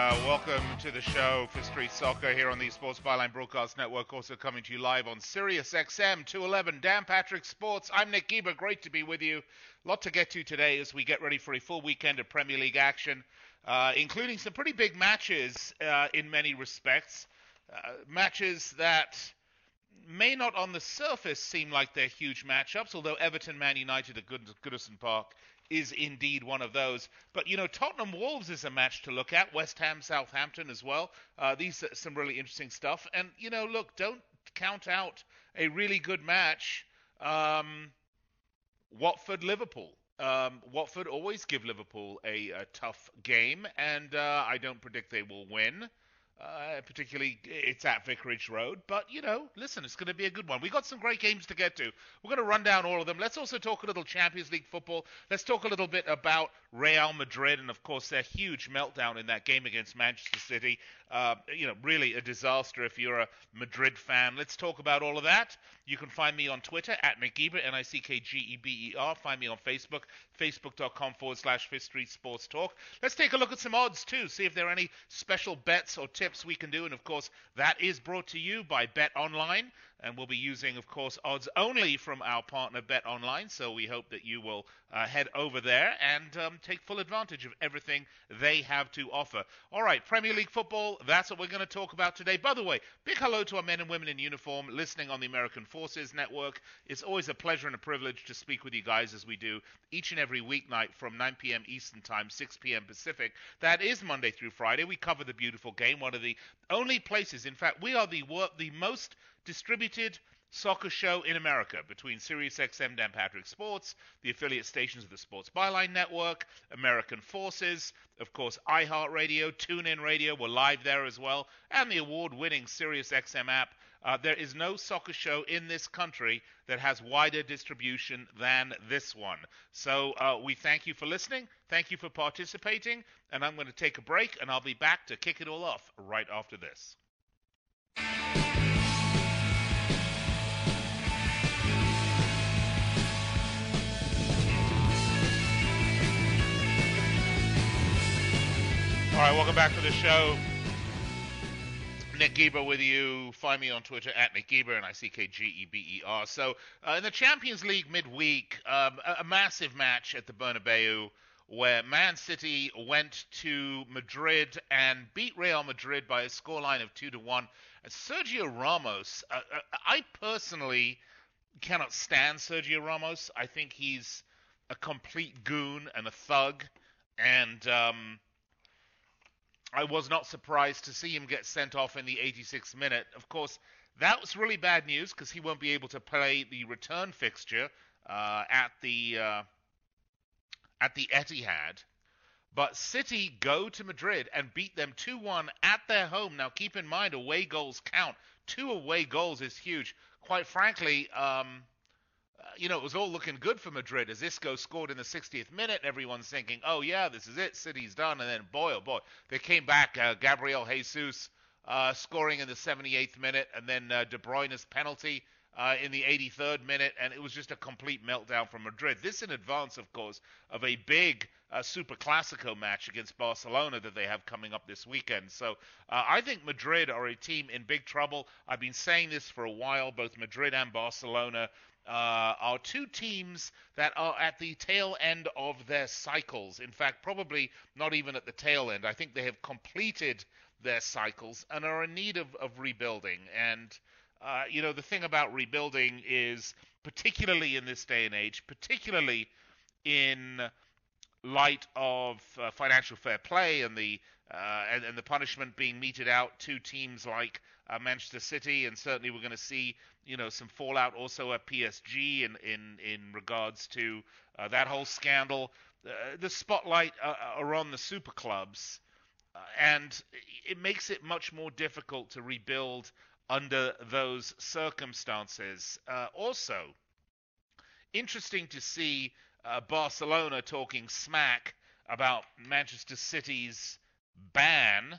Uh, welcome to the show for Street Soccer here on the Sports Byline Broadcast Network, also coming to you live on Sirius XM 211, Dan Patrick Sports. I'm Nick Geber, great to be with you. A lot to get to today as we get ready for a full weekend of Premier League action, uh, including some pretty big matches uh, in many respects. Uh, matches that may not on the surface seem like they're huge matchups, although Everton Man United at Good- Goodison Park is indeed one of those. But you know, Tottenham Wolves is a match to look at. West Ham Southampton as well. Uh, these are some really interesting stuff. And you know, look, don't count out a really good match. Um, Watford Liverpool. Um, Watford always give Liverpool a, a tough game, and uh, I don't predict they will win. Uh, particularly, it's at Vicarage Road. But, you know, listen, it's going to be a good one. We've got some great games to get to. We're going to run down all of them. Let's also talk a little Champions League football. Let's talk a little bit about Real Madrid and, of course, their huge meltdown in that game against Manchester City. Uh, you know, really a disaster if you're a Madrid fan. Let's talk about all of that. You can find me on Twitter at Nick N I C K G E B E R. Find me on Facebook, facebook.com forward slash Street Sports Talk. Let's take a look at some odds, too, see if there are any special bets or tips we can do. And, of course, that is brought to you by Bet Online. And we'll be using, of course, odds only from our partner Bet Online. So we hope that you will uh, head over there and um, take full advantage of everything they have to offer. All right, Premier League football, that's what we're going to talk about today. By the way, big hello to our men and women in uniform listening on the American Forces Network. It's always a pleasure and a privilege to speak with you guys as we do each and every weeknight from 9 p.m. Eastern Time, 6 p.m. Pacific. That is Monday through Friday. We cover the beautiful game, one of the only places, in fact, we are the, the most distributed soccer show in America between SiriusXM Dan Patrick Sports, the affiliate stations of the Sports Byline Network, American Forces, of course iHeartRadio, TuneIn Radio, we're live there as well, and the award-winning SiriusXM app. Uh, there is no soccer show in this country that has wider distribution than this one. So uh, we thank you for listening, thank you for participating, and I'm going to take a break, and I'll be back to kick it all off right after this. Right, welcome back to the show. Nick Geber with you. Find me on Twitter at Nick Geber, and I C K G E B E R. So, uh, in the Champions League midweek, um, a, a, massive match at the Bernabeu where Man City went to Madrid and beat Real Madrid by a scoreline of 2 to 1. And Sergio Ramos, uh, uh, I personally cannot stand Sergio Ramos. I think he's a complete goon and a thug. And. Um, I was not surprised to see him get sent off in the 86th minute. Of course, that was really bad news because he won't be able to play the return fixture uh, at the uh, at the Etihad. But City go to Madrid and beat them 2-1 at their home. Now, keep in mind, away goals count. Two away goals is huge. Quite frankly, um, you know, it was all looking good for Madrid as Isco scored in the 60th minute. Everyone's thinking, oh, yeah, this is it. City's done. And then, boy, oh, boy, they came back. Uh, Gabriel Jesus uh, scoring in the 78th minute, and then uh, De Bruyne's penalty uh, in the 83rd minute. And it was just a complete meltdown from Madrid. This in advance, of course, of a big uh, Super Classico match against Barcelona that they have coming up this weekend. So uh, I think Madrid are a team in big trouble. I've been saying this for a while, both Madrid and Barcelona uh, are two teams that are at the tail end of their cycles. In fact, probably not even at the tail end. I think they have completed their cycles and are in need of, of rebuilding. And, uh, you know, the thing about rebuilding is, particularly in this day and age, particularly in light of uh, financial fair play and the uh, and, and, the punishment being meted out to teams like uh, Manchester City, and certainly we're going to see you know some fallout also at PSG in in in regards to uh, that whole scandal. Uh, the spotlight uh, are on the super clubs, and it makes it much more difficult to rebuild under those circumstances. also, interesting to see Barcelona talking smack about Manchester City's ban,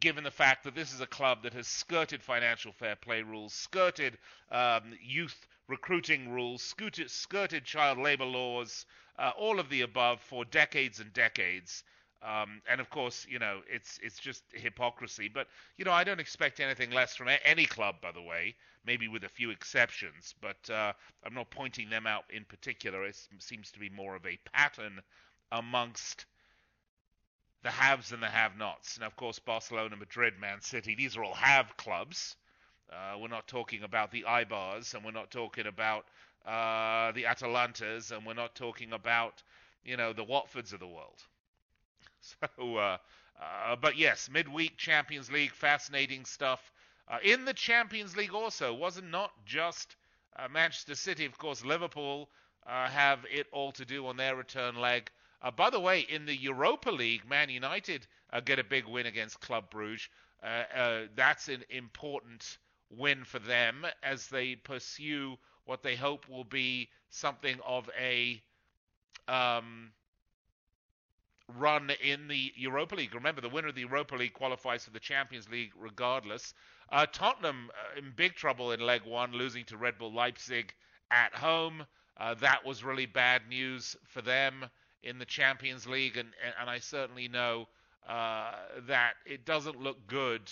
given the fact that this is a club that has skirted financial fair play rules, skirted um, youth recruiting rules, skirted, skirted child labor laws, uh, all of the above for decades and decades. Um, and of course, you know, it's it's just hypocrisy. But you know, I don't expect anything less from any club, by the way. Maybe with a few exceptions, but uh, I'm not pointing them out in particular. It seems to be more of a pattern amongst the haves and the have-nots. And of course, Barcelona, Madrid, Man City, these are all have clubs. Uh, we're not talking about the Eibars, and we're not talking about uh, the Atalantas, and we're not talking about, you know, the Watfords of the world. So, uh, uh, but yes, midweek Champions League, fascinating stuff. Uh, in the Champions League also wasn't not just uh, Manchester City, of course. Liverpool have it all to do on their return leg. Uh, by the way, in the Europa League, Man United get a big win against Club Bruges. that's an important win for them as they pursue what they hope will be something of a um, run in the Europa League. Remember, the winner of the Europa League qualifies for the Champions League regardless. Uh, Tottenham uh, in big trouble in leg one, losing to Red Bull Leipzig at home. Uh, that was really bad news for them in the Champions League, and, and I certainly know uh, that it doesn't look good.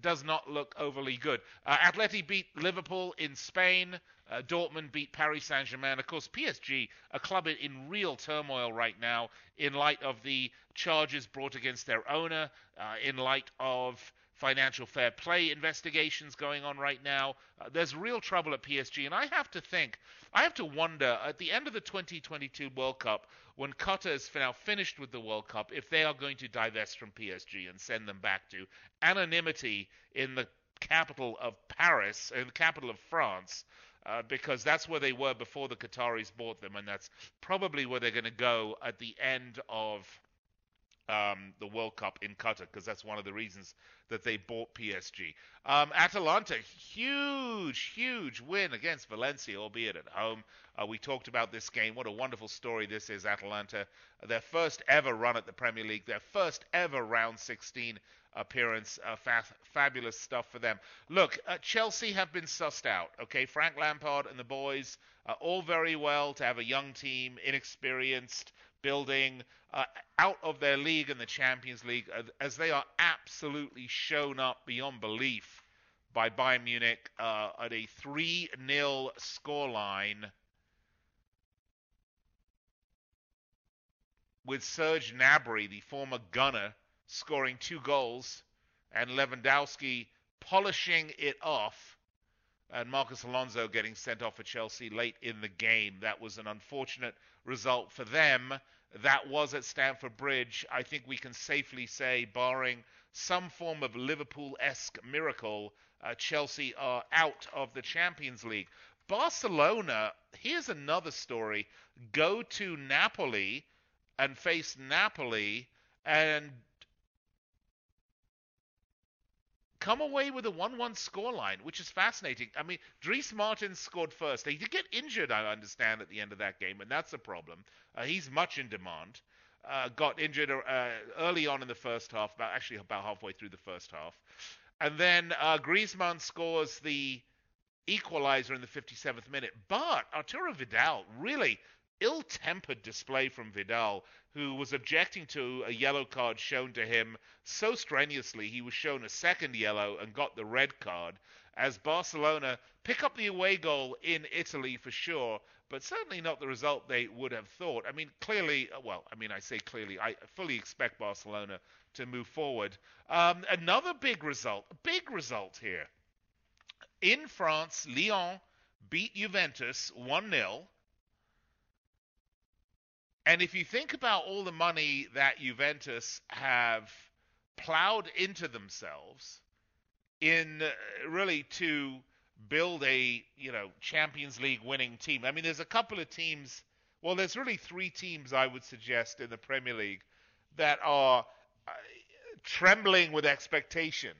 Does not look overly good. Uh, Atleti beat Liverpool in Spain. Uh, Dortmund beat Paris Saint Germain. Of course, PSG, a club in real turmoil right now, in light of the charges brought against their owner, uh, in light of financial fair play investigations going on right now. Uh, there's real trouble at PSG, and I have to think, I have to wonder at the end of the 2022 World Cup, when Qatar is now finished with the World Cup, if they are going to divest from PSG and send them back to anonymity in the capital of Paris, in the capital of France, uh, because that's where they were before the Qataris bought them, and that's probably where they're going to go at the end of um, the World Cup in Qatar, because that's one of the reasons that they bought PSG. Um, Atalanta, huge, huge win against Valencia, albeit at home. Uh, we talked about this game. What a wonderful story this is, Atalanta. Their first ever run at the Premier League, their first ever round 16 appearance. Uh, fa- fabulous stuff for them. Look, uh, Chelsea have been sussed out. Okay, Frank Lampard and the boys, uh, all very well to have a young team, inexperienced, building uh, out of their league in the Champions League, as they are absolutely shown up beyond belief by Bayern Munich uh, at a 3 0 scoreline. With Serge Gnabry, the former gunner, scoring two goals, and Lewandowski polishing it off, and Marcos Alonso getting sent off for Chelsea late in the game. That was an unfortunate result for them. That was at Stamford Bridge. I think we can safely say, barring some form of Liverpool esque miracle, uh, Chelsea are out of the Champions League. Barcelona, here's another story. Go to Napoli and face Napoli and come away with a 1 1 scoreline, which is fascinating. I mean, Dries Mertens scored first. He did get injured, I understand, at the end of that game, and that's a problem. Uh, he's much in demand. Uh, got injured uh, early on in the first half, about actually about halfway through the first half. And then uh, Griezmann scores the equalizer in the 57th minute. But Arturo Vidal really ill-tempered display from Vidal, who was objecting to a yellow card shown to him so strenuously he was shown a second yellow and got the red card. As Barcelona pick up the away goal in Italy for sure, but certainly not the result they would have thought. I mean, clearly, uh, well, I mean, I say clearly, I fully expect Barcelona to move forward. Um, another big result, big result here. In France, Lyon beat Juventus 1 0. And if you think about all the money that Juventus have plowed into themselves in uh, really to build a, you know, Champions League winning team. I mean, there's a couple of teams, well, there's really three teams I would suggest in the Premier League that are uh, trembling with expectation,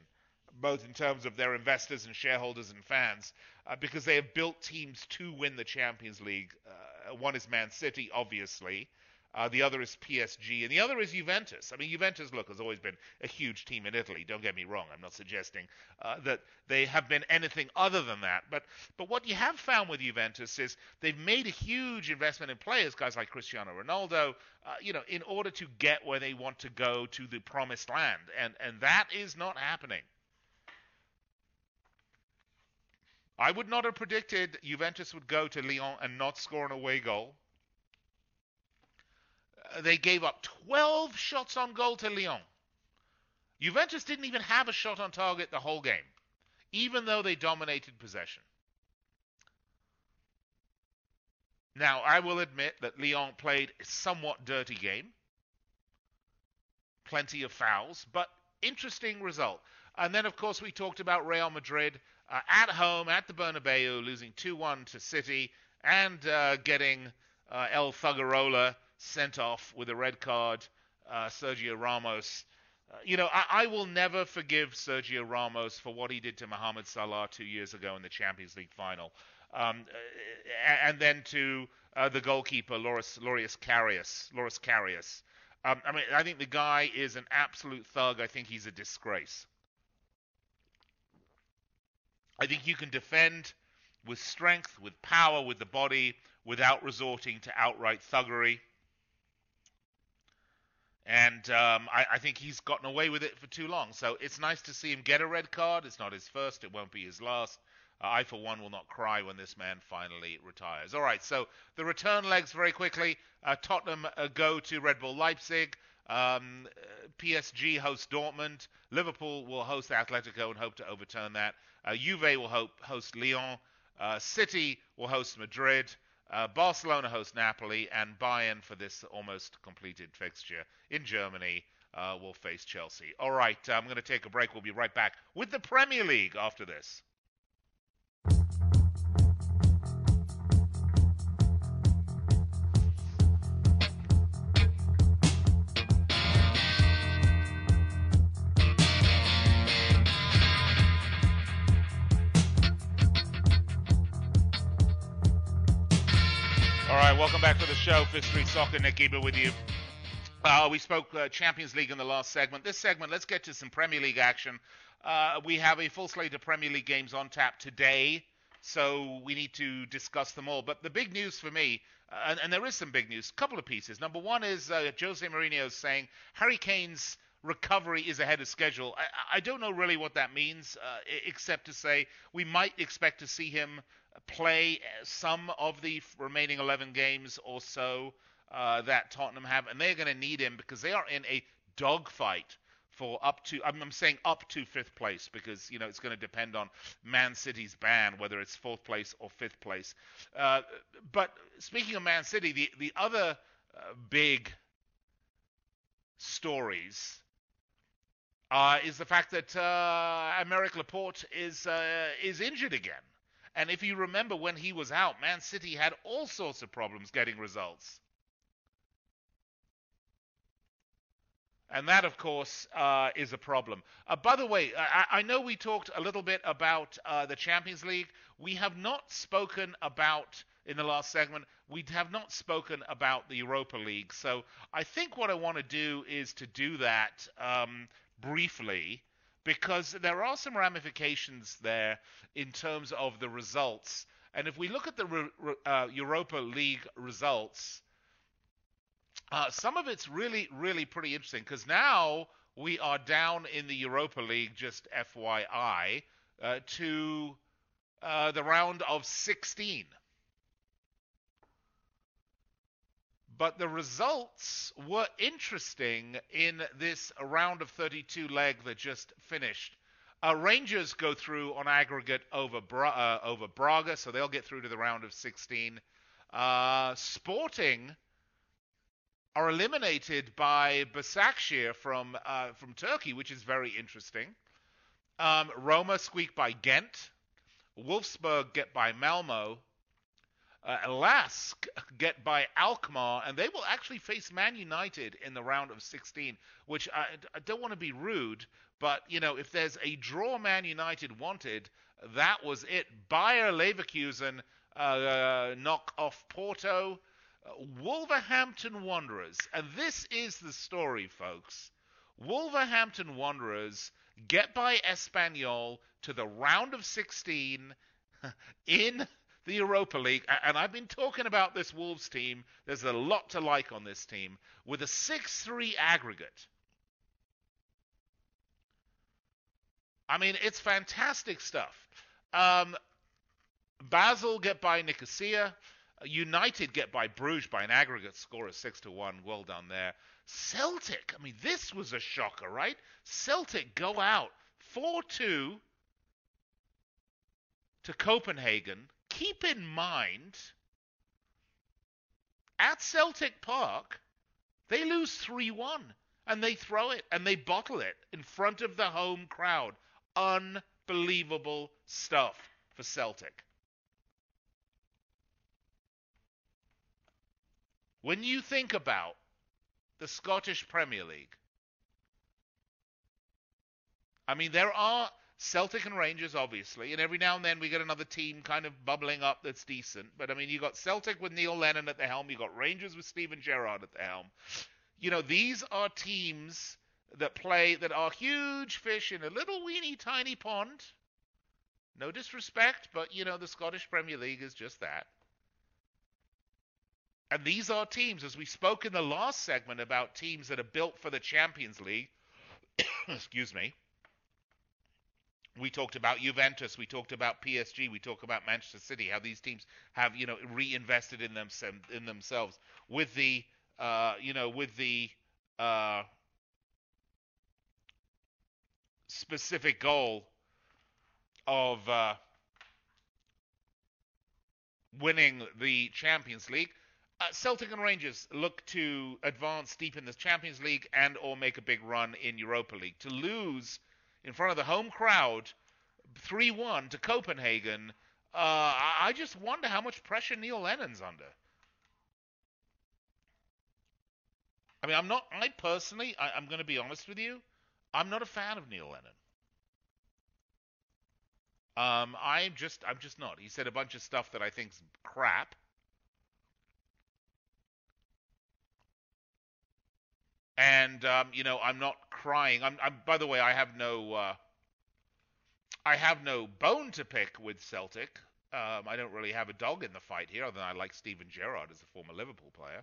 both in terms of their investors and shareholders and fans, uh, because they have built teams to win the Champions League. Uh, one is Man City, obviously. Uh, the other is PSG, and the other is Juventus. I mean, Juventus, look, has always been a huge team in Italy. Don't get me wrong. I'm not suggesting uh, that they have been anything other than that. But but what you have found with Juventus is they've made a huge investment in players, guys like Cristiano Ronaldo, uh, you know, in order to get where they want to go to the promised land, and and that is not happening. I would not have predicted Juventus would go to Lyon and not score an away goal. Uh, they gave up 12 shots on goal to Lyon. Juventus didn't even have a shot on target the whole game, even though they dominated possession. Now, I will admit that Lyon played a somewhat dirty game. Plenty of fouls, but interesting result. And then, of course, we talked about Real Madrid uh, at home at the Bernabeu, losing 2-1 to City, and uh, getting uh, El Figueroa sent off with a red card. Uh, Sergio Ramos. Uh, you know, I, I, will never forgive Sergio Ramos for what he did to Mohamed Salah two years ago in the Champions League final. Um, and then to the goalkeeper, Loris, Loris Karius. Loris Karius. Um, I mean, I think the guy is an absolute thug. I think he's a disgrace. I think you can defend with strength, with power, with the body, without resorting to outright thuggery. And um, I, I, think he's gotten away with it for too long. So it's nice to see him get a red card. It's not his first, it won't be his last. Uh, I, for one, will not cry when this man finally retires. All right, so the return legs very quickly. Uh, Tottenham uh, go to Red Bull Leipzig. Um, PSG hosts Dortmund. Liverpool will host Atletico and hope to overturn that. Uh, Juve will hope, host Lyon. Uh, City will host Madrid. Uh, Barcelona hosts Napoli, and Bayern for this almost completed fixture in Germany uh, will face Chelsea. All right, I'm going to take a break. We'll be right back with the Premier League after this. Welcome back to the show. Fifth Street Soccer, Nick Geber with you. Uh, we spoke uh, Champions League in the last segment. This segment, let's get to some Premier League action. Uh, we have a full slate of Premier League games on tap today, so we need to discuss them all. But the big news for me, uh, and, and, there is some big news, a couple of pieces. Number one is uh, Jose Mourinho saying Harry Kane's recovery is ahead of schedule. I, I don't know really what that means, uh, except to say we might expect to see him play some of the remaining 11 games or so uh, that Tottenham have, and they're going to need him because they are in a dogfight for up to I'm, saying up to fifth place because you know it's going to depend on Man City's ban whether it's fourth place or fifth place. Uh, but speaking of Man City, the the other uh, big stories uh, is the fact that uh, Aymeric Laporte is uh, is injured again. And if you remember when he was out, Man City had all sorts of problems getting results. And that, of course, uh, is a problem. Uh, by the way, I, I, know we talked a little bit about uh, the Champions League. We have not spoken about, in the last segment, we have not spoken about the Europa League. So I think what I want to do is to do that um, briefly because there are some ramifications there in terms of the results. And if we look at the uh, Europa League results, uh, some of it's really, really pretty interesting because now we are down in the Europa League, just FYI, uh, to uh, the round of 16. But the results were interesting in this round of 32 leg that just finished. Uh, Rangers go through on aggregate over Bra- uh, over Braga, so they'll get through to the round of 16. Uh, Sporting are eliminated by Başakşehir from uh, from Turkey, which is very interesting. Um, Roma squeak by Ghent. Wolfsburg get by Malmo uh, Lask get by Alkmaar, and they will actually face Man United in the round of 16. Which I, I don't want to be rude, but you know, if there's a draw Man United wanted, that was it. Bayer Leverkusen uh, knock off Porto. Wolverhampton Wanderers, and this is the story, folks. Wolverhampton Wanderers get by Espanyol to the round of 16 in the Europa League. And I've been talking about this Wolves team. There's a lot to like on this team with a 6 3 aggregate. I mean, it's fantastic stuff. Um, Basel get by Nicosia. United get by Bruges by an aggregate score of 6 to 1. Well done there. Celtic, I mean, this was a shocker, right? Celtic go out 4 2 to Copenhagen. Keep in mind, at Celtic Park, they lose 3 1 and they throw it and they bottle it in front of the home crowd. Unbelievable stuff for Celtic. When you think about the Scottish Premier League, I mean, there are Celtic and Rangers, obviously, and every now and then we get another team kind of bubbling up that's decent. But I mean, you got Celtic with Neil Lennon at the helm, you got Rangers with Steven Gerrard at the helm. You know, these are teams that play that are huge fish in a little weeny tiny pond. No disrespect, but you know, the Scottish Premier League is just that. And these are teams, as we spoke in the last segment about teams that are built for the Champions League. excuse me. We talked about Juventus, we talked about PSG, we talked about Manchester City, how these teams have, you know, reinvested in them in themselves with the, uh, you know, with the uh, specific goal of uh, winning the Champions League. Uh, Celtic and Rangers look to advance deep in the Champions League and or make a big run in Europa League. To lose in front of the home crowd 3-1 to Copenhagen, uh, I just wonder how much pressure Neil Lennon's under. I mean, I'm not. I personally, I, I'm going to be honest with you. I'm not a fan of Neil Lennon. Um, I'm just, I'm just not. He said a bunch of stuff that I think's crap. And um, you know I'm not crying. I'm, I'm, by the way, I have no uh, I have no bone to pick with Celtic. Um, I don't really have a dog in the fight here, other than I like Steven Gerrard as a former Liverpool player.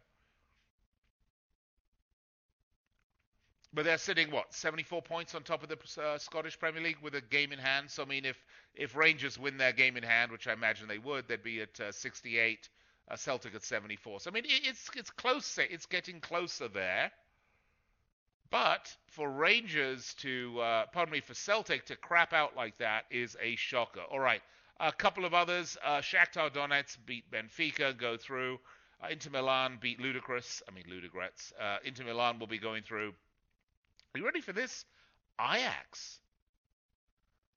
But they're sitting what 74 points on top of the uh, Scottish Premier League with a game in hand. So I mean, if if Rangers win their game in hand, which I imagine they would, they'd be at uh, 68. Uh, Celtic at 74. So I mean, it, it's it's close. It's getting closer there. But for Rangers to, uh, pardon me, for Celtic to crap out like that is a shocker. All right, a couple of others. Uh, Shakhtar Donetsk beat Benfica, go through. Uh, Inter Milan beat Ludogorets. I mean Ludogorets. Uh, Inter Milan will be going through. Are you ready for this? Ajax.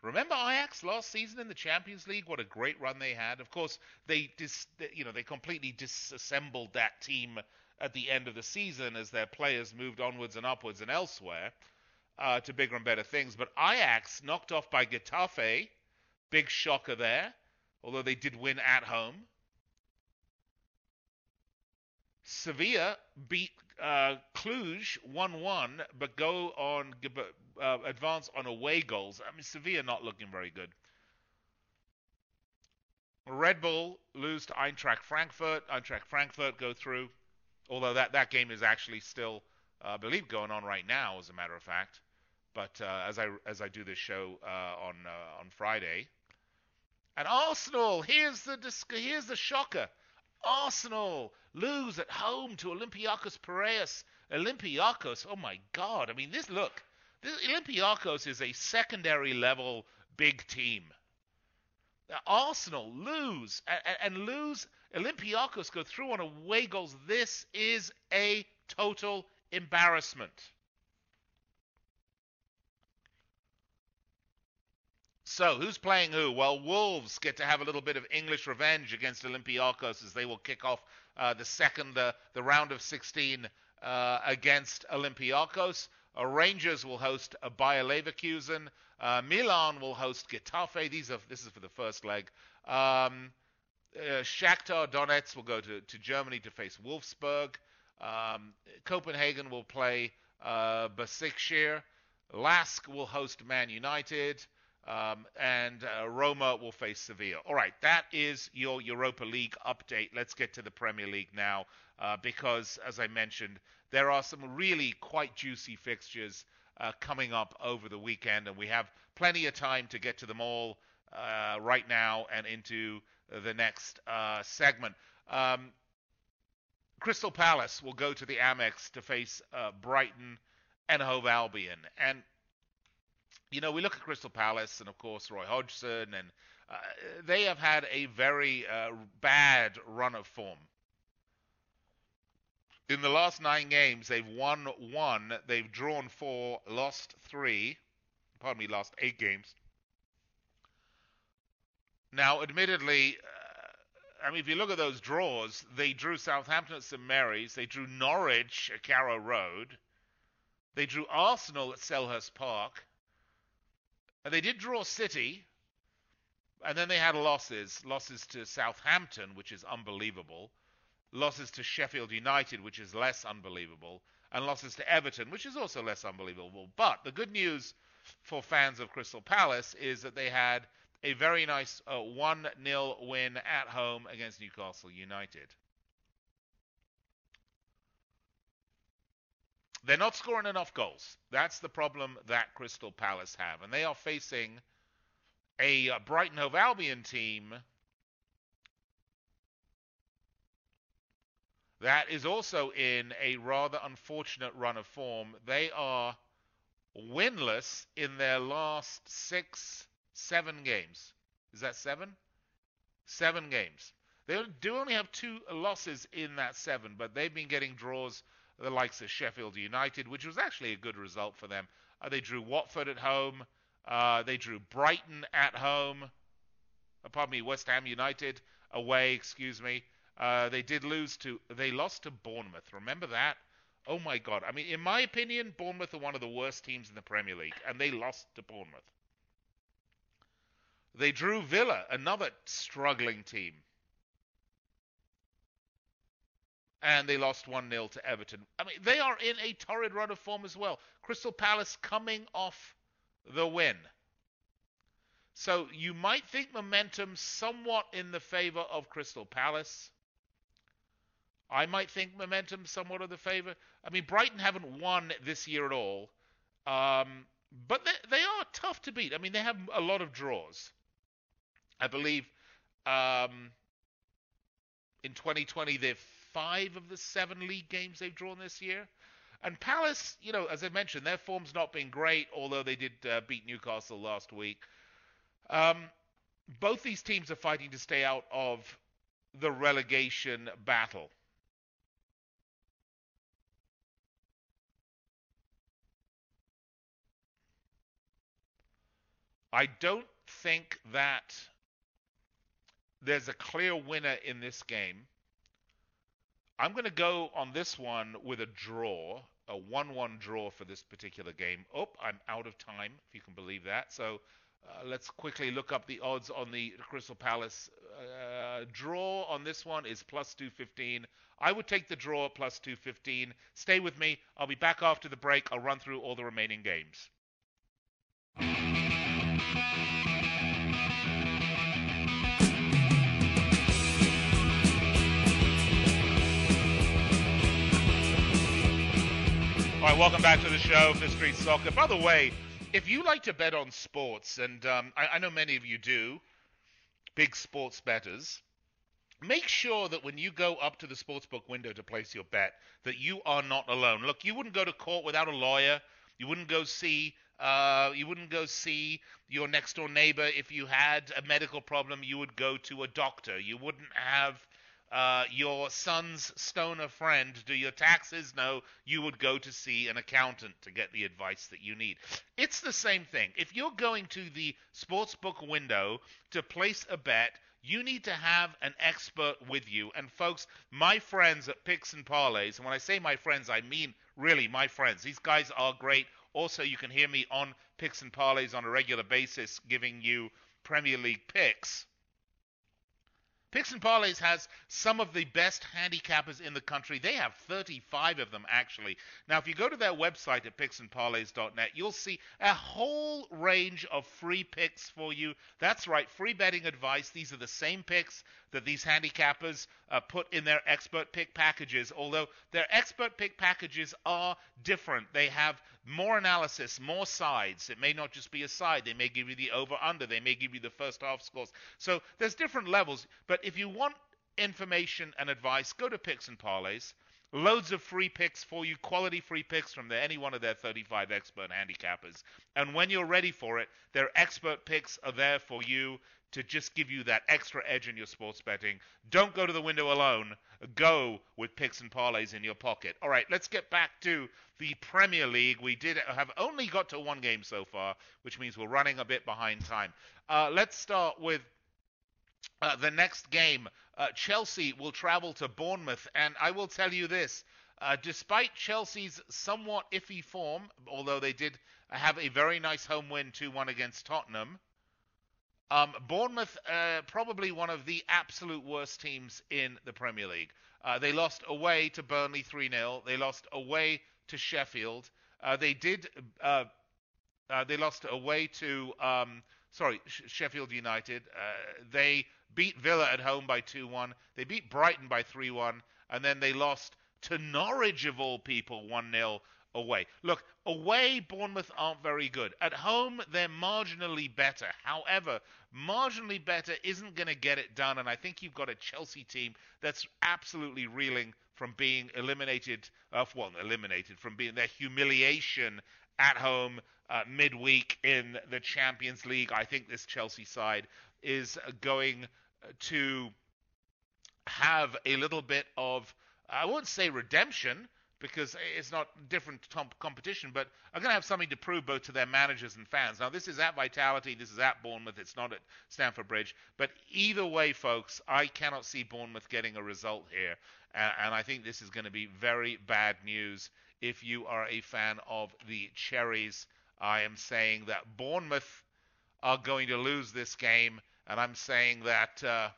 Remember Ajax last season in the Champions League? What a great run they had. Of course, they dis, you know, they completely disassembled that team at the end of the season as their players moved onwards and upwards and elsewhere uh, to bigger and better things. But Ajax knocked off by Getafe, big shocker there, although they did win at home. Sevilla beat uh, Cluj 1-1, but go on uh, advance on away goals. I mean, Sevilla not looking very good. Red Bull lose to Eintracht Frankfurt. Eintracht Frankfurt go through although that, that game is actually still, uh, I believe, going on right now, as a matter of fact. But uh, as I as I do this show uh, on uh, on Friday, and Arsenal, here's the here's the shocker. Arsenal lose at home to Olympiacos Piraeus. Olympiacos, oh my God! I mean, this look, this Olympiacos is a secondary level big team. Arsenal lose and, and lose. Olympiacos go through on away goals. This is a total embarrassment. So, who's playing who? Well, Wolves get to have a little bit of English revenge against Olympiacos as they will kick off uh, the second, uh, the round of 16 uh, against Olympiacos. Uh, Rangers will host a Bayer Leverkusen. Uh, Milan will host Getafe. These are this is for the first leg. Um, Uh, Shakhtar Donetsk will go to, to Germany to face Wolfsburg. Um, Copenhagen will play uh. Lask will host Man United. Um, and uh, Roma will face Sevilla. All right, that is your Europa League update. Let's get to the Premier League now, uh, because as I mentioned, there are some really quite juicy fixtures uh, coming up over the weekend, and we have plenty of time to get to them all uh, right now and into the next uh, segment. Um, Crystal Palace will go to the Amex to face uh, Brighton and Hove Albion, and you know, we look at Crystal Palace and, of course, Roy Hodgson, and uh, they have had a very uh, bad run of form. In the last nine games, they've won one, they've drawn four, lost three. Pardon me, lost eight games. Now, admittedly, uh, I mean, if you look at those draws, they drew Southampton at St Mary's, they drew Norwich at Carrow Road, they drew Arsenal at Selhurst Park, and they did draw City, and then they had losses losses to Southampton, which is unbelievable, losses to Sheffield United, which is less unbelievable, and losses to Everton, which is also less unbelievable. But the good news for fans of Crystal Palace is that they had a very nice uh, 1 0 win at home against Newcastle United. They're not scoring enough goals. That's the problem that Crystal Palace have. And they are facing a uh, Brighton Hove Albion team that is also in a rather unfortunate run of form. They are winless in their last six, seven games. Is that seven? Seven games. They do only have two losses in that seven, but they've been getting draws the likes of Sheffield United, which was actually a good result for them. Uh, they drew Watford at home. Uh, they drew Brighton at home. Uh, pardon me, West Ham United away. Excuse me. Uh, they did lose to. They lost to Bournemouth. Remember that? Oh my God! I mean, in my opinion, Bournemouth are one of the worst teams in the Premier League, and they lost to Bournemouth. They drew Villa, another struggling team. and they lost 1 0 to Everton. I mean, they are in a torrid run of form as well. Crystal Palace coming off the win. So you might think momentum somewhat in the favor of Crystal Palace. I might think momentum somewhat of the favor. I mean, Brighton haven't won this year at all, um, but they, they, are tough to beat. I mean, they have a lot of draws. I believe um, in 2020 they've five of the seven league games they've drawn this year. And Palace, you know, as I mentioned, their form's not been great, although they did uh, beat Newcastle last week. Um, both these teams are fighting to stay out of the relegation battle. I don't think that there's a clear winner in this game. I'm going to go on this one with a draw, a 1 1 draw for this particular game. Oh, I'm out of time, if you can believe that. So uh, let's quickly look up the odds on the Crystal Palace uh, draw on this one is plus 215. I would take the draw plus 215. Stay with me. I'll be back after the break. I'll run through all the remaining games. Welcome back to the show, Street Soccer. By the way, if you like to bet on sports, and um, I, I know many of you do, big sports betters, make sure that when you go up to the sportsbook window to place your bet, that you are not alone. Look, you wouldn't go to court without a lawyer. You wouldn't go see. Uh, you wouldn't go see your next door neighbor if you had a medical problem. You would go to a doctor. You wouldn't have uh, your son's stoner friend do your taxes? No, you would go to see an accountant to get the advice that you need. It's the same thing. If you're going to the sportsbook window to place a bet, you need to have an expert with you. And folks, my friends at Picks and Parlays, and when I say my friends, I mean really my friends. These guys are great. Also, you can hear me on Picks and Parlays on a regular basis giving you Premier League picks Picks and Parlays has some of the best handicappers in the country. They have 35 of them, actually. Now, if you go to their website at picksandparlays.net, you'll see a whole range of free picks for you. That's right, free betting advice. These are the same picks that these handicappers uh, put in their expert pick packages, although their expert pick packages are different. They have more analysis, more sides. It may not just be a side. They may give you the over under. They may give you the first half scores. So there's different levels. But if you want information and advice, go to Picks and Parlays. Loads of free picks for you, quality free picks from the, any one of their 35 expert handicappers. And when you're ready for it, their expert picks are there for you to just give you that extra edge in your sports betting. Don't go to the window alone. Go with picks and parlays in your pocket. All right, let's get back to the Premier League. We did have only got to one game so far, which means we're running a bit behind time. Uh, let's start with uh, the next game. Uh, Chelsea will travel to Bournemouth, and I will tell you this. Uh, despite Chelsea's somewhat iffy form, although they did have a very nice home win 2 1 against Tottenham, um, Bournemouth, uh, probably one of the absolute worst teams in the Premier League. Uh, they lost away to Burnley 3 0. They lost away to Sheffield. Uh, they did. They lost away to. Um, sorry, Sheffield United. They beat Villa at home by 2 1. They beat Brighton by 3 1. And then they lost to Norwich, of all people, 1 0 away. Look, away, Bournemouth aren't very good. At home, they're marginally better. However, marginally better isn't going to get it done, and I think you've got a Chelsea team that's absolutely reeling from being eliminated, uh, well, eliminated, from being their humiliation at home uh, midweek in the Champions League. I think this Chelsea side is going to have a little bit of, I won't say redemption, because it's not different competition, but are going to have something to prove both to their managers and fans. Now, this is at Vitality, this is at Bournemouth, it's not at Stamford Bridge, but either way, folks, I cannot see Bournemouth getting a result here, and, and I think this is going to be very bad news if you are a fan of the Cherries. I am saying that Bournemouth are going to lose this game, and I'm saying that. Uh,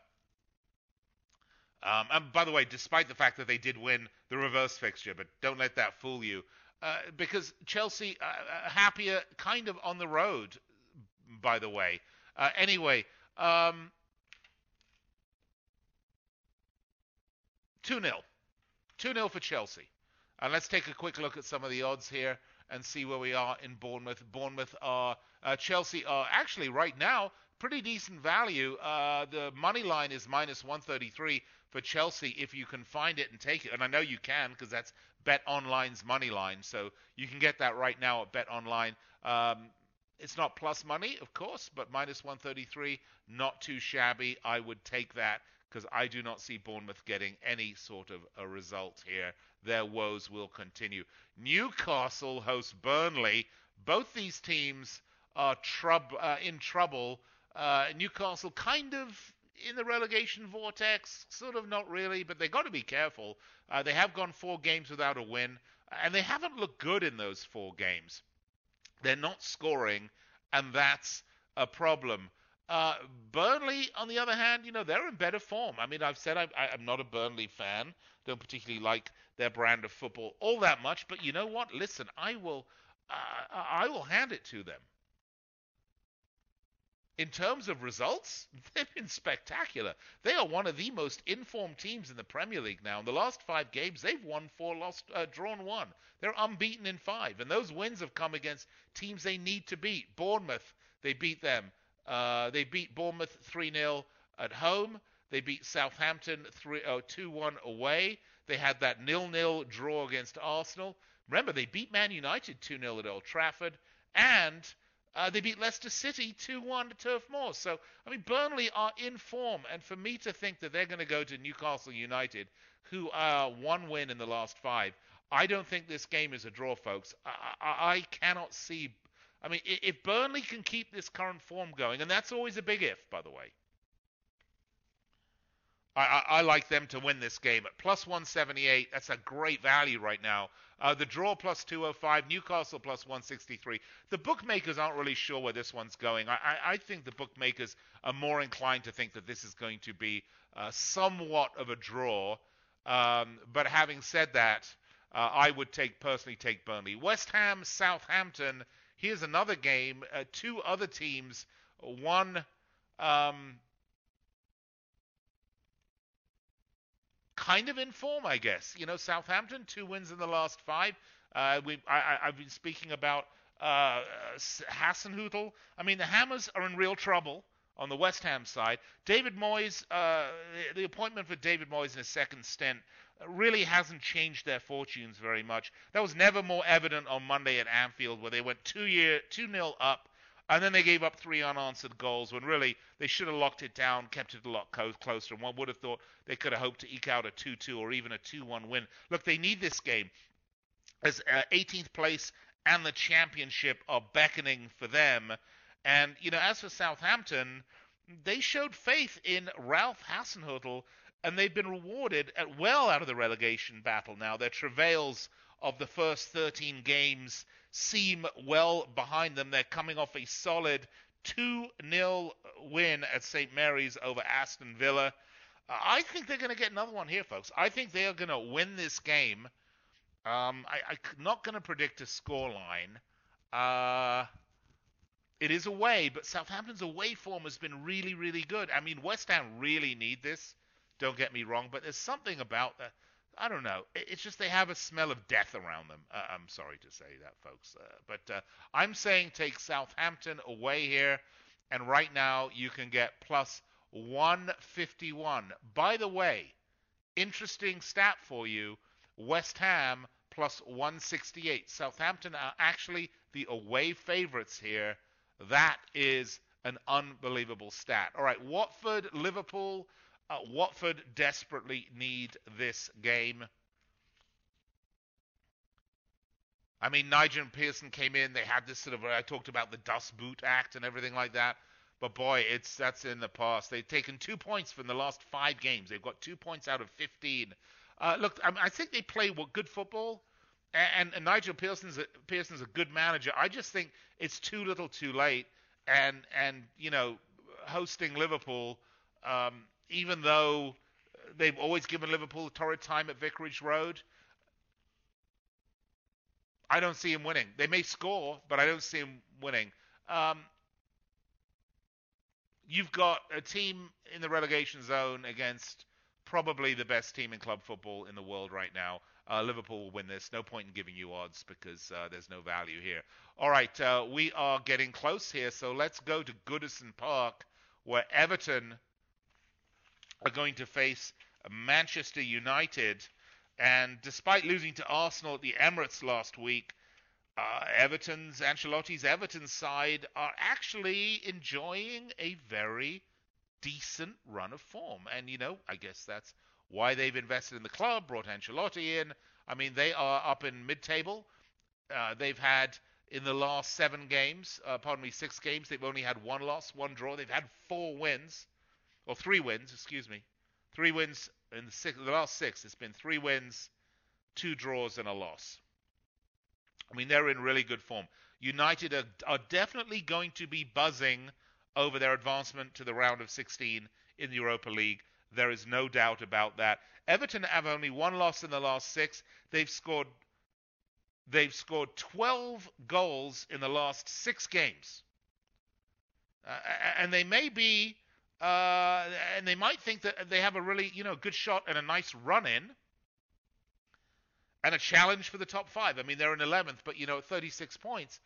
um, and by the way, despite the fact that they did win the reverse fixture, but don't let that fool you, uh, because Chelsea uh, uh happier kind of on the road. By the way, uh, anyway, um, two 0 two 0 for Chelsea. And let's take a quick look at some of the odds here and see where we are in Bournemouth. Bournemouth are uh, Chelsea are actually right now pretty decent value. Uh, the money line is minus 133 for Chelsea if you can find it and take it. And I know you can because that's Bet Online's money line. So you can get that right now at Bet Online. Um, it's not plus money, of course, but minus 133, not too shabby. I would take that because I do not see Bournemouth getting any sort of a result here. Their woes will continue. Newcastle hosts Burnley. Both these teams are uh, in trouble. Uh, Newcastle kind of in the relegation vortex, sort of not really, but they've got to be careful. Uh, they have gone four games without a win, and they haven't looked good in those four games. They're not scoring, and that's a problem. Uh, Burnley, on the other hand, you know they're in better form. I mean, I've said I'm, I'm not a Burnley fan. Don't particularly like their brand of football all that much. But you know what? Listen, I will, uh, I will hand it to them in terms of results, they've been spectacular. They are one of the most informed teams in the Premier League now. In the last five games, they've won four, lost, uh, drawn one. They're unbeaten in five, and those wins have come against teams they need to beat. Bournemouth, they beat them. Uh, they beat Bournemouth 3 0 at home. They beat Southampton 3 uh, 2 1 away. They had that nil nil draw against Arsenal. Remember, they beat Man United 2 0 at Old Trafford. And uh, they beat Leicester City 2 1 to Turf Moor. So, I mean, Burnley are in form. And for me to think that they're going to go to Newcastle United, who are one win in the last five, I don't think this game is a draw, folks. I, I, I cannot see. I mean, if Burnley can keep this current form going, and that's always a big if, by the way. I, I, I, like them to win this game at plus 178. That's a great value right now. Uh, the draw plus 205, Newcastle plus 163. The bookmakers aren't really sure where this one's going. I, I, think the bookmakers are more inclined to think that this is going to be uh, somewhat of a draw. Um, but having said that, uh, I would take personally take Burnley. West Ham, Southampton. Here's another game. Uh, two other teams. One. Um, kind of in form, I guess. You know, Southampton two wins in the last five. Uh, we I, have been speaking about uh, Hasenhüttl. I mean, the Hammers are in real trouble on the West Ham side. David Moyes, uh, the appointment for David Moyes in his second stint really hasn't changed their fortunes very much. That was never more evident on Monday at Anfield, where they went two year two nil up and then they gave up three unanswered goals when really they should have locked it down, kept it a lot closer. And one would have thought they could have hoped to eke out a 2 2 or even a 2 1 win. Look, they need this game as uh, 18th place and the championship are beckoning for them. And, you know, as for Southampton, they showed faith in Ralph Hasenhüttl and they've been rewarded at well out of the relegation battle now. Their travails of the first 13 games seem well behind them. They're coming off a solid 2 0 win at St. Mary's over Aston Villa. Uh, I think they're going to get another one here, folks. I think they are going to win this game. Um, I, am not going to predict a score line. Uh, it is away, but Southampton's away form has been really, really good. I mean, West Ham really need this. Don't get me wrong, but there's something about that. I don't know. It's just they have a smell of death around them. Uh, I'm sorry to say that, folks. Uh, but uh, I'm saying take Southampton away here. And right now you can get plus 151. By the way, interesting stat for you West Ham plus 168. Southampton are actually the away favorites here. That is an unbelievable stat. All right, Watford, Liverpool. Uh, Watford desperately need this game. I mean, Nigel Pearson came in. They had this sort of I talked about the Dust Boot Act and everything like that. But boy, it's that's in the past. They've taken two points from the last five games. They've got two points out of 15. Uh, look, I, I, think they play good football, and, and, Nigel Pearson's a, Pearson's a good manager. I just think it's too little, too late. And and you know, hosting Liverpool, um, even though they've always given Liverpool a torrid time at Vicarage Road, I don't see him winning. They may score, but I don't see him winning. Um, you've got a team in the relegation zone against probably the best team in club football in the world right now. Uh, Liverpool will win this. No point in giving you odds because uh, there's no value here. All right, uh, we are getting close here, so let's go to Goodison Park, where Everton are going to face Manchester United. And despite losing to Arsenal at the Emirates last week, uh, Everton's Ancelotti's Everton side are actually enjoying a very decent run of form. And you know, I guess that's why they've invested in the club, brought Ancelotti in. I mean, they are up in mid-table. Uh, they've had in the last seven games, uh, pardon me, six games, they've only had one loss, one draw. They've had four wins or three wins, excuse me, three wins in the, six, the last six. It's been three wins, two draws, and a loss. I mean, they're in really good form. United are, are definitely going to be buzzing over their advancement to the round of 16 in the Europa League. There is no doubt about that. Everton have only one loss in the last six. They've scored they've scored 12 goals in the last six games. Uh, and they may be uh, and they might think that they have a really, you know, good shot and a nice run in and a challenge for the top five. I mean, they're in 11th, but, you know, at 36 points.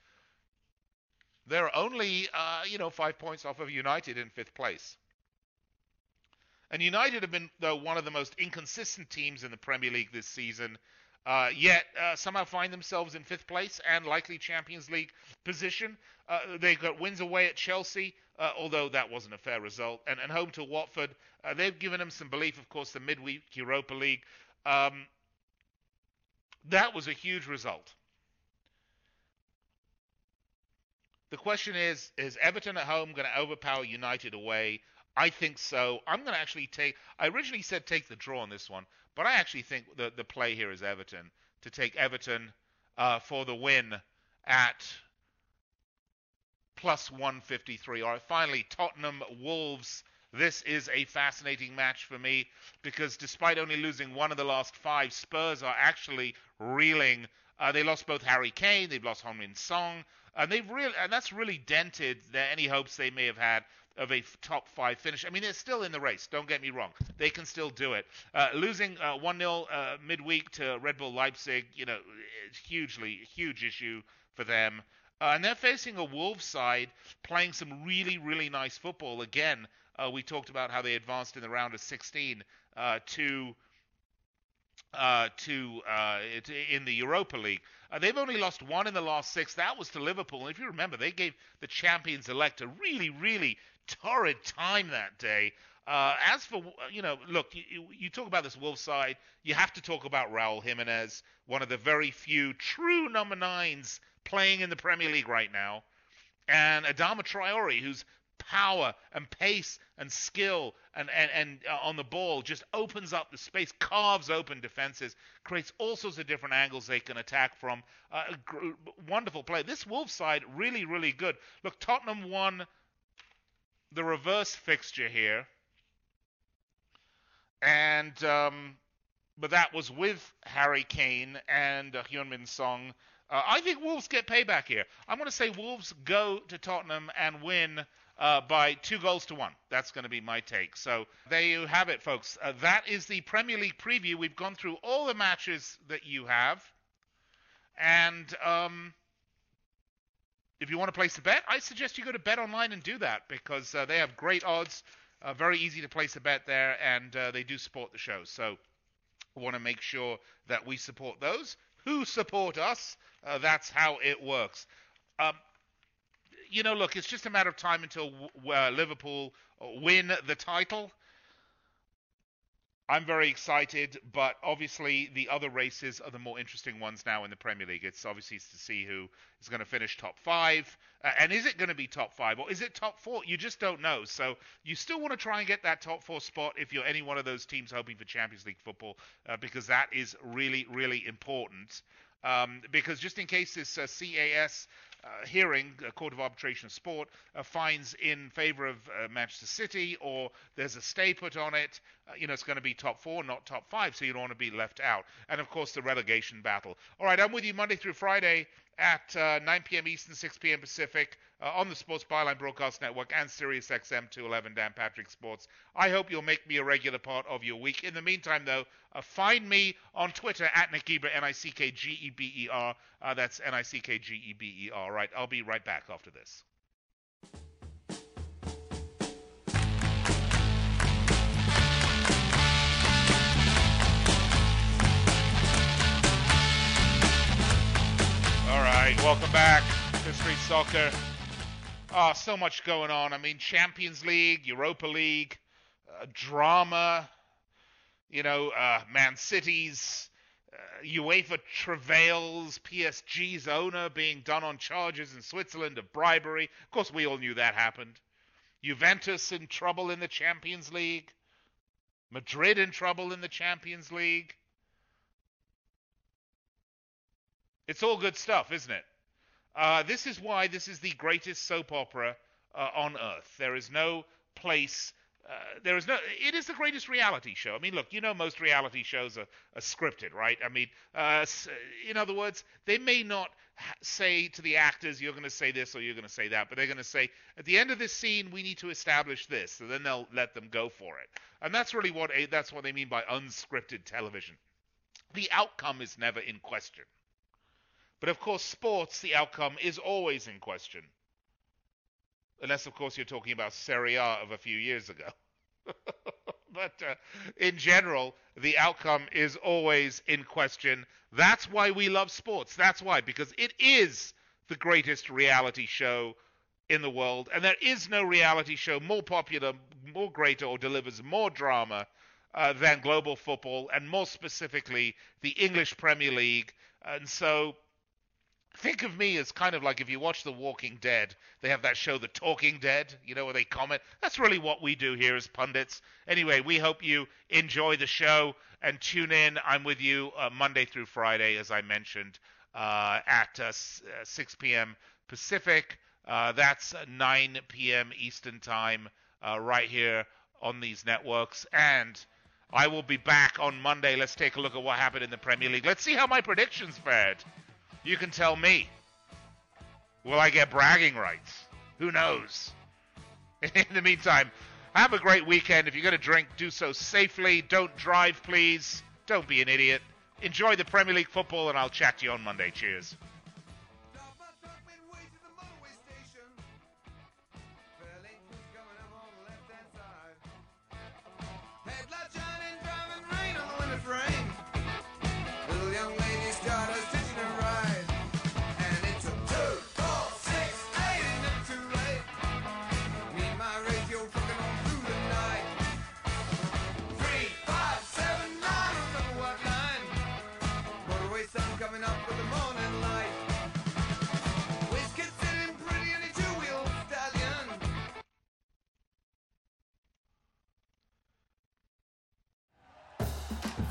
They're only, uh, you know, five points off of United in fifth place. And United have been, though, one of the most inconsistent teams in the Premier League this season. Uh, yet uh, somehow find themselves in fifth place and likely Champions League position. Uh, they got wins away at Chelsea, uh, although that wasn't a fair result, and, and home to Watford. Uh, they've given them some belief, of course, the midweek Europa League. Um, that was a huge result. The question is: Is Everton at home going to overpower United away? I think so. I'm going to actually take. I originally said take the draw on this one, but I actually think the the play here is Everton to take Everton uh, for the win at plus 153. All right, finally, Tottenham Wolves. This is a fascinating match for me because despite only losing one of the last five, Spurs are actually reeling. Uh, they lost both Harry Kane, they've lost Heung-min Son, and they've really, and that's really dented their, any hopes they may have had of a top five finish. I mean, they're still in the race. Don't get me wrong; they can still do it. Uh, losing uh, one 0 uh, midweek to Red Bull Leipzig, you know, it's hugely huge issue for them. Uh, and they're facing a Wolves side playing some really, really nice football. Again, uh, we talked about how they advanced in the round of 16 uh, to uh, to uh, in the Europa League. Uh, they've only lost one in the last six. That was to Liverpool. And if you remember, they gave the champions elect a really, really torrid time that day. Uh, as for you know, look, you, you, talk about this Wolves side. You have to talk about Raul Jimenez, one of the very few true number nines playing in the Premier League right now, and Adama Traore, whose power and pace and skill and and, and uh, on the ball just opens up the space, carves open defenses, creates all sorts of different angles they can attack from. Uh, gr- wonderful play. This Wolves side really really good. Look, Tottenham won the reverse fixture here and um, but that was with Harry Kane and uh, Heung-min Son. Uh, I think Wolves get payback here. I'm going to say Wolves go to Tottenham and win uh, by two goals to one. That's going to be my take. So there you have it, folks. Uh, that is the Premier League preview. We've gone through all the matches that you have, and um, if you want to place a bet, I suggest you go to Bet Online and do that because uh, they have great odds. Uh, very easy to place a bet there, and uh, they do support the show. So want to make sure that we support those who support us. Uh, that's how it works. Um, you know, look, it's just a matter of time until uh, Liverpool win the title. I'm very excited, but obviously the other races are the more interesting ones now in the Premier League. It's obviously to see who is going to finish top five, uh, and is it going to be top five or is it top four? You just don't know. So you still want to try and get that top four spot if you're any one of those teams hoping for Champions League football, uh, because that is really, really important. Um, because just in case this uh, CAS uh, hearing, a Court of Arbitration of Sport, uh, finds in favour of uh, Manchester City, or there's a stay put on it. Uh, you know, it's going to be top four, not top five, so you don't want to be left out. And of course, the relegation battle. All right, I'm with you Monday through Friday at uh, 9 p.m. Eastern, 6 p.m. Pacific uh, on the Sports Byline Broadcast Network and Sirius XM 211 Dan Patrick Sports. I hope you'll make me a regular part of your week. In the meantime, though, find me on Twitter at Nick Geber, N-I-C-K-G-E-B-E-R. Uh, that's N-I-C-K-G-E-B-E-R. Right, I'll be right back after this. All right, welcome back to Street Soccer. Oh, so much going on. I mean, Champions League, Europa League, uh, drama, you know, uh, Man City's, uh, UEFA travails, PSG's owner being done on charges in Switzerland of bribery. Of course, we all knew that happened. Juventus in trouble in the Champions League. Madrid in trouble in the Champions League. It's all good stuff, isn't it? Uh, this is why this is the greatest soap opera uh, on earth. There is no place. Uh, there is no. It is the greatest reality show. I mean, look, you know, most reality shows are, are scripted, right? I mean, uh, in other words, they may not say to the actors, "You're going to say this or you're going to say that," but they're going to say, "At the end of this scene, we need to establish this," so then they'll let them go for it. And that's really what that's what they mean by unscripted television. The outcome is never in question. But of course, sports, the outcome is always in question. Unless, of course, you're talking about Serie A of a few years ago. but uh, in general, the outcome is always in question. That's why we love sports. That's why, because it is the greatest reality show in the world, and there is no reality show more popular, more greater, or delivers more drama uh, than global football, and more specifically, the English Premier League. And so think of me as kind of like if you watch The Walking Dead, they have that show, The Talking Dead, you know, where they comment. That's really what we do here as pundits. Anyway, we hope you enjoy the show and tune in. I'm with you uh, Monday through Friday, as I mentioned, uh, at uh, 6 p.m. Pacific. Uh, that's 9 p.m. Eastern Time, uh, right here on these networks. And I will be back on Monday. Let's take a look at what happened in the Premier League. Let's see how my predictions fared. You can tell me. Will I get bragging rights? Who knows? In the meantime, have a great weekend. If you're going to drink, do so safely. Don't drive, please. Don't be an idiot. Enjoy the Premier League football, and I'll chat to you on Monday. Cheers.